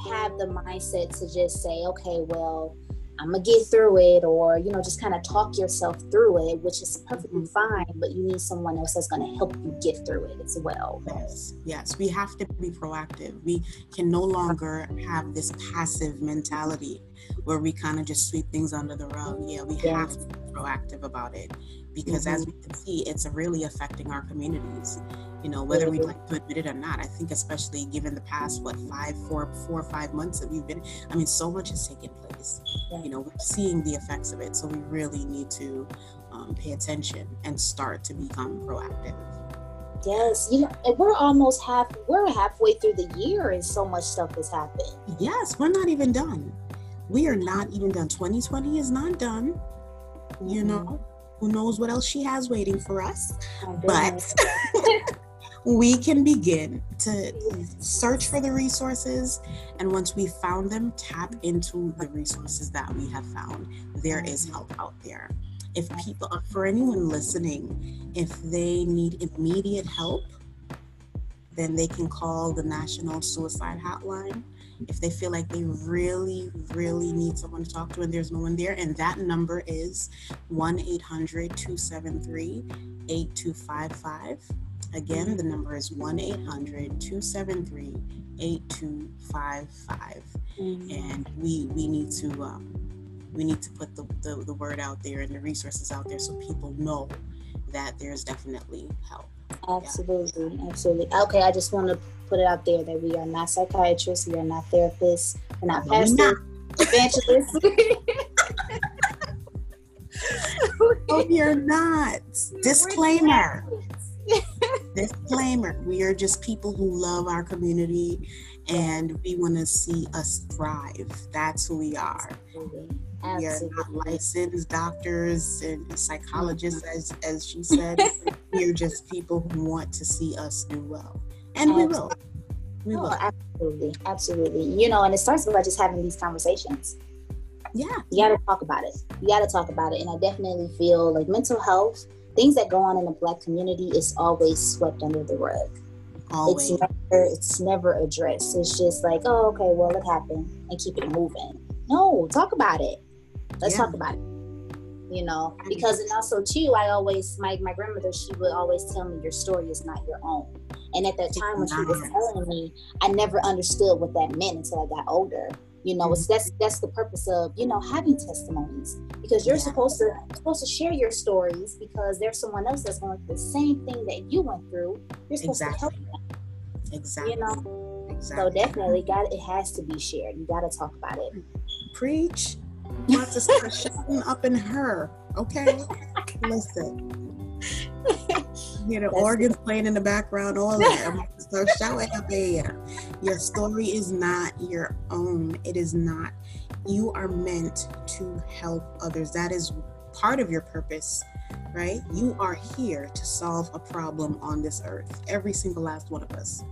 have the mindset to just say, okay, well, I'm gonna get through it, or you know, just kind of talk yourself through it, which is perfectly fine. But you need someone else that's gonna help you get through it as well. Yes, yes, we have to be proactive. We can no longer have this passive mentality where we kind of just sweep things under the rug. Yeah, we have to be proactive about it because, as we can see, it's really affecting our communities. You know, whether we'd Mhm. like to admit it or not. I think, especially given the past what five, four, four or five months that we've been. I mean, so much has taken place. You know, we're seeing the effects of it, so we really need to um, pay attention and start to become proactive. Yes, you know, we're almost half. We're halfway through the year, and so much stuff has happened. Yes, we're not even done. We are not even done. 2020 is not done. You know, who knows what else she has waiting for us. But we can begin to search for the resources. And once we found them, tap into the resources that we have found. There is help out there. If people, for anyone listening, if they need immediate help, then they can call the National Suicide Hotline. If they feel like they really, really need someone to talk to and there's no one there. And that number is 1 800 273 8255. Again, the number is 1 800 273 8255. And we, we need to. Um, we need to put the, the, the word out there and the resources out there so people know that there's definitely help. Absolutely, yeah. absolutely. Okay, I just want to put it out there that we are not psychiatrists, we are not therapists, we're not pastors, evangelists. oh, you're not. Disclaimer. Disclaimer. We are just people who love our community and we want to see us thrive. That's who we are. Absolutely. We are not licensed doctors and psychologists, mm-hmm. as, as she said. We're just people who want to see us do well. And we um, will. We will. absolutely. Absolutely. You know, and it starts by just having these conversations. Yeah. You got to talk about it. You got to talk about it. And I definitely feel like mental health, things that go on in the Black community is always swept under the rug. Always. It's never, it's never addressed. It's just like, oh, okay, well, it happened and keep it moving. No, talk about it. Let's yeah. talk about it you know mm-hmm. because and also too i always my, my grandmother she would always tell me your story is not your own. And at that time when she was telling me i never understood what that meant until i got older. You know it's mm-hmm. that's that's the purpose of you know having testimonies because you're yeah. supposed to supposed to share your stories because there's someone else that's going through the same thing that you went through. You're supposed exactly. to help them exactly. you know exactly. so definitely got it has to be shared. You got to talk about it. Preach want to start shouting up in her. Okay, listen. You know, organs playing in the background, all that. I'm going to start shouting up in here. Your story is not your own. It is not. You are meant to help others. That is part of your purpose, right? You are here to solve a problem on this earth. Every single last one of us.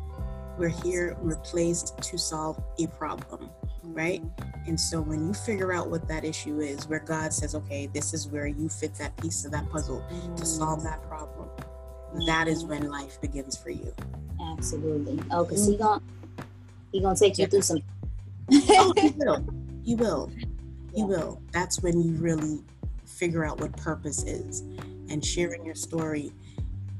We're here, we're placed to solve a problem right? And so when you figure out what that issue is, where God says, okay, this is where you fit that piece of that puzzle to solve that problem, that is when life begins for you. Absolutely. Oh, because he gonna he gonna take you through some. oh, he will. He will. He yeah. will. That's when you really figure out what purpose is, and sharing your story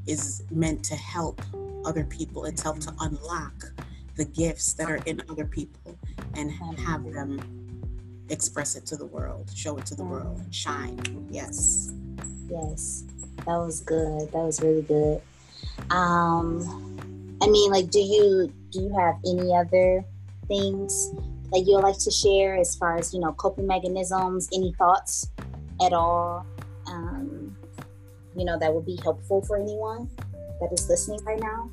is meant to help other people. It's helped to unlock the gifts that are in other people and have them express it to the world, show it to the world, shine. Yes. Yes. That was good. That was really good. Um I mean like do you do you have any other things that you'd like to share as far as, you know, coping mechanisms, any thoughts at all? Um, you know, that would be helpful for anyone that is listening right now?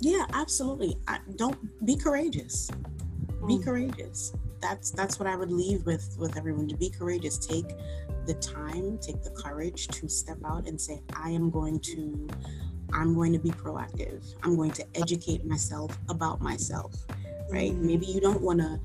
Yeah, absolutely. I, don't be courageous. Be mm. courageous. That's that's what I would leave with with everyone. To be courageous, take the time, take the courage to step out and say, I am going to I'm going to be proactive. I'm going to educate myself about myself. Right? Mm. Maybe you don't want to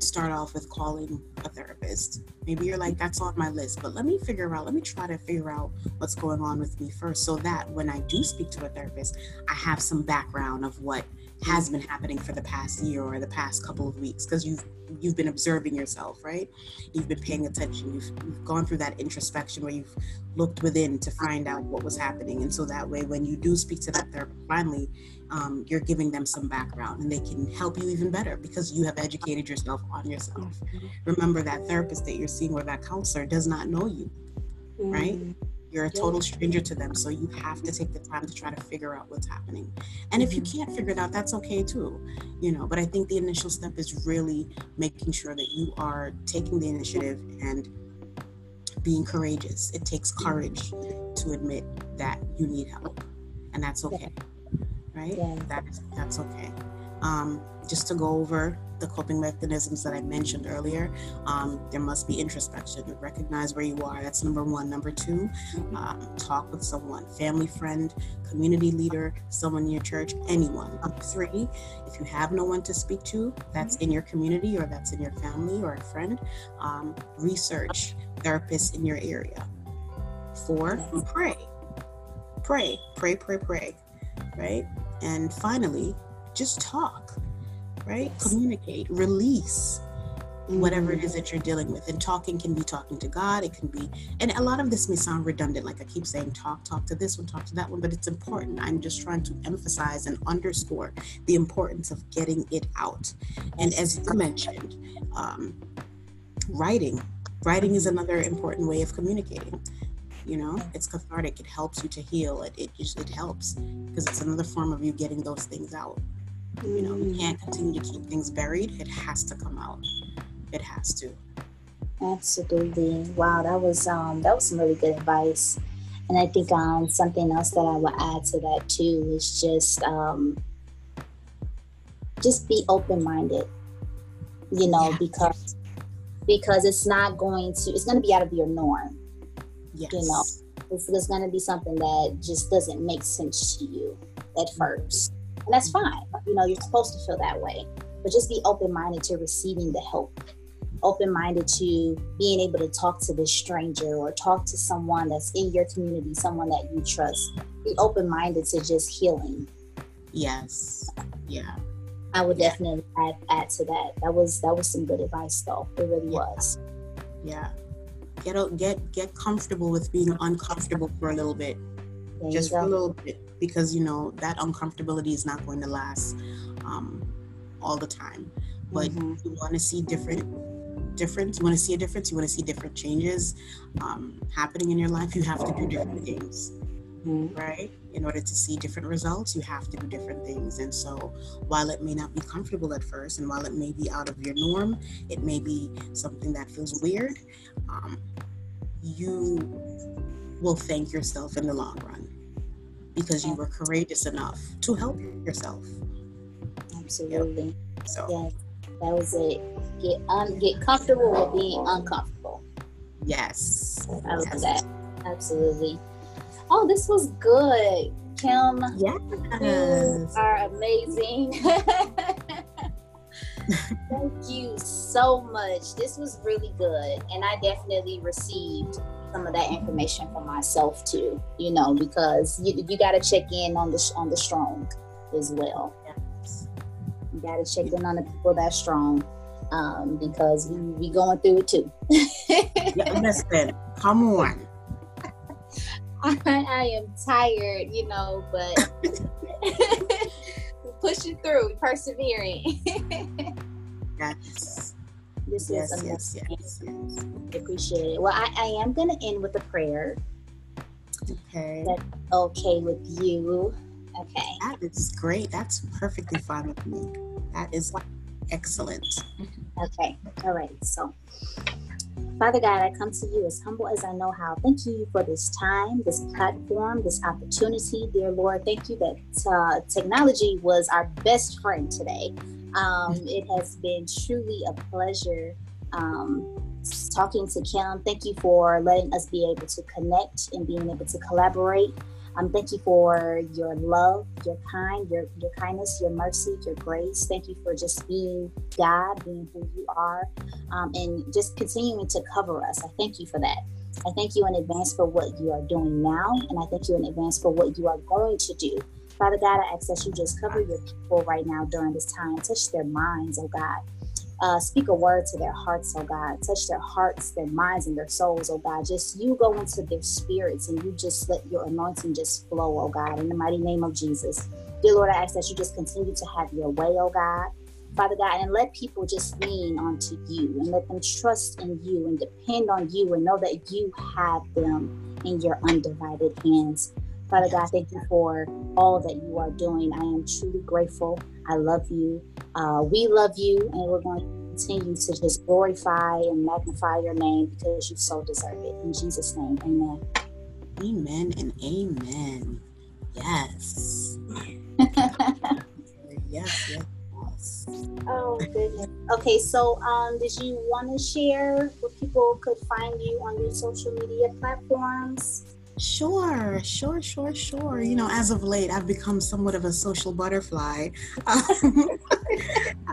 start off with calling a therapist. Maybe you're like, that's on my list, but let me figure out, let me try to figure out what's going on with me first so that when I do speak to a therapist, I have some background of what has been happening for the past year or the past couple of weeks because you've you've been observing yourself right? You've been paying attention. You've, you've gone through that introspection where you've looked within to find out what was happening. And so that way when you do speak to that therapist finally um, you're giving them some background and they can help you even better because you have educated yourself on yourself mm-hmm. remember that therapist that you're seeing or that counselor does not know you right mm-hmm. You're a total stranger to them. So you have to take the time to try to figure out what's happening. And if you mm-hmm. can't figure it out, that's okay too. You know, but I think the initial step is really making sure that you are taking the initiative and being courageous. It takes courage to admit that you need help. And that's okay. Right? Yeah. That is that's okay. Um, just to go over the coping mechanisms that I mentioned earlier, um, there must be introspection. Recognize where you are. That's number one. Number two, um, talk with someone, family, friend, community leader, someone in your church, anyone. Number three, if you have no one to speak to that's in your community or that's in your family or a friend, um, research therapists in your area. Four, pray. Pray, pray, pray, pray, right? And finally, just talk right? Communicate, release whatever it is that you're dealing with. And talking can be talking to God, it can be, and a lot of this may sound redundant, like I keep saying, talk, talk to this one, talk to that one, but it's important. I'm just trying to emphasize and underscore the importance of getting it out. And as you mentioned, um, writing, writing is another important way of communicating. You know, it's cathartic. It helps you to heal. It it just it helps because it's another form of you getting those things out. You know, you can't continue to keep things buried. It has to come out it has to. Absolutely. Wow, that was um that was some really good advice. And I think um something else that I would add to that too is just um just be open minded. You know, yeah. because because it's not going to it's gonna be out of your norm. Yes. You know. It's, it's gonna be something that just doesn't make sense to you at mm-hmm. first. And that's fine. You know, you're supposed to feel that way. But just be open minded to receiving the help open minded to being able to talk to this stranger or talk to someone that's in your community, someone that you trust. Be open minded to just healing. Yes. Yeah. I would yeah. definitely add, add to that. That was that was some good advice though. It really yeah. was. Yeah. Get get get comfortable with being uncomfortable for a little bit. There just for a little bit because you know that uncomfortability is not going to last um, all the time but mm-hmm. you want to see different difference, you want to see a difference, you want to see different changes um, happening in your life, you have to do different things, mm-hmm. right? In order to see different results, you have to do different things. And so, while it may not be comfortable at first, and while it may be out of your norm, it may be something that feels weird, um, you will thank yourself in the long run because you were courageous enough to help yourself. Absolutely. So. Yes that was it. Get un get comfortable with being uncomfortable. Yes. I love yes. that. Absolutely. Oh, this was good. Kim, yes. you are amazing. Thank you so much. This was really good. And I definitely received some of that information for myself too, you know, because you, you got to check in on the on the strong as well. You got to check in on the people that strong um, because we we going through it too. yeah, listen, come on. I, I am tired, you know, but pushing through, persevering. yes. This yes, is yes, yes, yes. Appreciate it. Well, I, I am going to end with a prayer. Okay. That's okay with you. Okay. That is great. That's perfectly fine with me. That is excellent. Okay. All right. So, Father God, I come to you as humble as I know how. Thank you for this time, this platform, this opportunity, dear Lord. Thank you that uh, technology was our best friend today. Um, it has been truly a pleasure um, talking to Kim. Thank you for letting us be able to connect and being able to collaborate. Um, thank you for your love, your kind, your your kindness, your mercy, your grace. Thank you for just being God, being who you are, um, and just continuing to cover us. I thank you for that. I thank you in advance for what you are doing now, and I thank you in advance for what you are going to do. Father God, I ask that you just cover your people right now during this time. Touch their minds, oh God. Uh, speak a word to their hearts, oh God. Touch their hearts, their minds, and their souls, oh God. Just you go into their spirits and you just let your anointing just flow, oh God, in the mighty name of Jesus. Dear Lord, I ask that you just continue to have your way, oh God. Father God, and let people just lean onto you and let them trust in you and depend on you and know that you have them in your undivided hands. Father God, thank you for all that you are doing. I am truly grateful. I love you. Uh, we love you, and we're going to continue to just glorify and magnify your name because you so deserve it. In Jesus' name, amen. Amen and amen. Yes. yes, yes. Oh goodness. Okay, so um, did you want to share where people could find you on your social media platforms? Sure, sure, sure, sure. You know, as of late, I've become somewhat of a social butterfly. Um,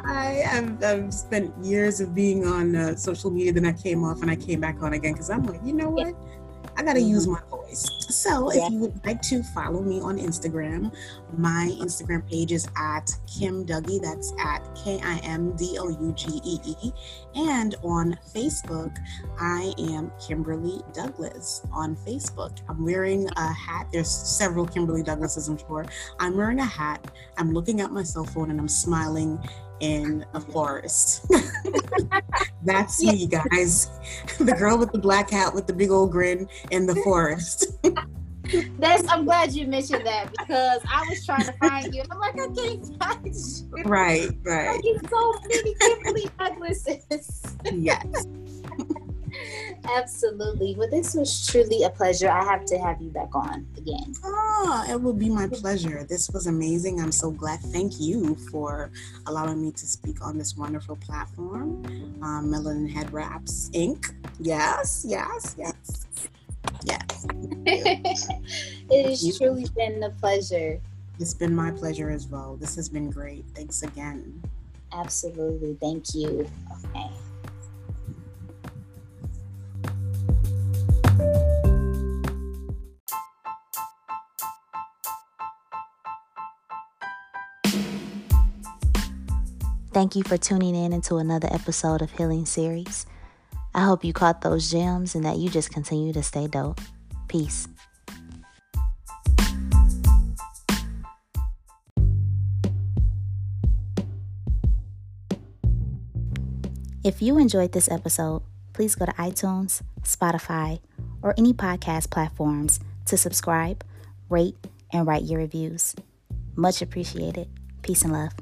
I have I've spent years of being on uh, social media, then I came off and I came back on again because I'm like, you know what? I got to mm-hmm. use my voice. So yeah. if you would like to follow me on Instagram, my Instagram page is at Kim Dougee. That's at K I M D O U G E E. And on Facebook, I am Kimberly Douglas on Facebook. I'm wearing a hat. There's several Kimberly Douglases, I'm sure. I'm wearing a hat. I'm looking at my cell phone and I'm smiling in a forest. That's me, guys. The girl with the black hat with the big old grin in the forest. That's. I'm glad you mentioned that because I was trying to find you, and I'm like, I can't find you. Right, right. Like, so many Kimberly Douglases. Yes. Absolutely. Well, this was truly a pleasure. I have to have you back on again. Oh, it will be my pleasure. This was amazing. I'm so glad. Thank you for allowing me to speak on this wonderful platform. Um, Melanin Head Wraps Inc. Yes, yes, yes. Yes. it has truly been a pleasure. It's been my pleasure as well. This has been great. Thanks again. Absolutely. Thank you. Okay. Thank you for tuning in into another episode of Healing Series. I hope you caught those gems and that you just continue to stay dope. Peace. If you enjoyed this episode, please go to iTunes, Spotify, or any podcast platforms to subscribe, rate, and write your reviews. Much appreciated. Peace and love.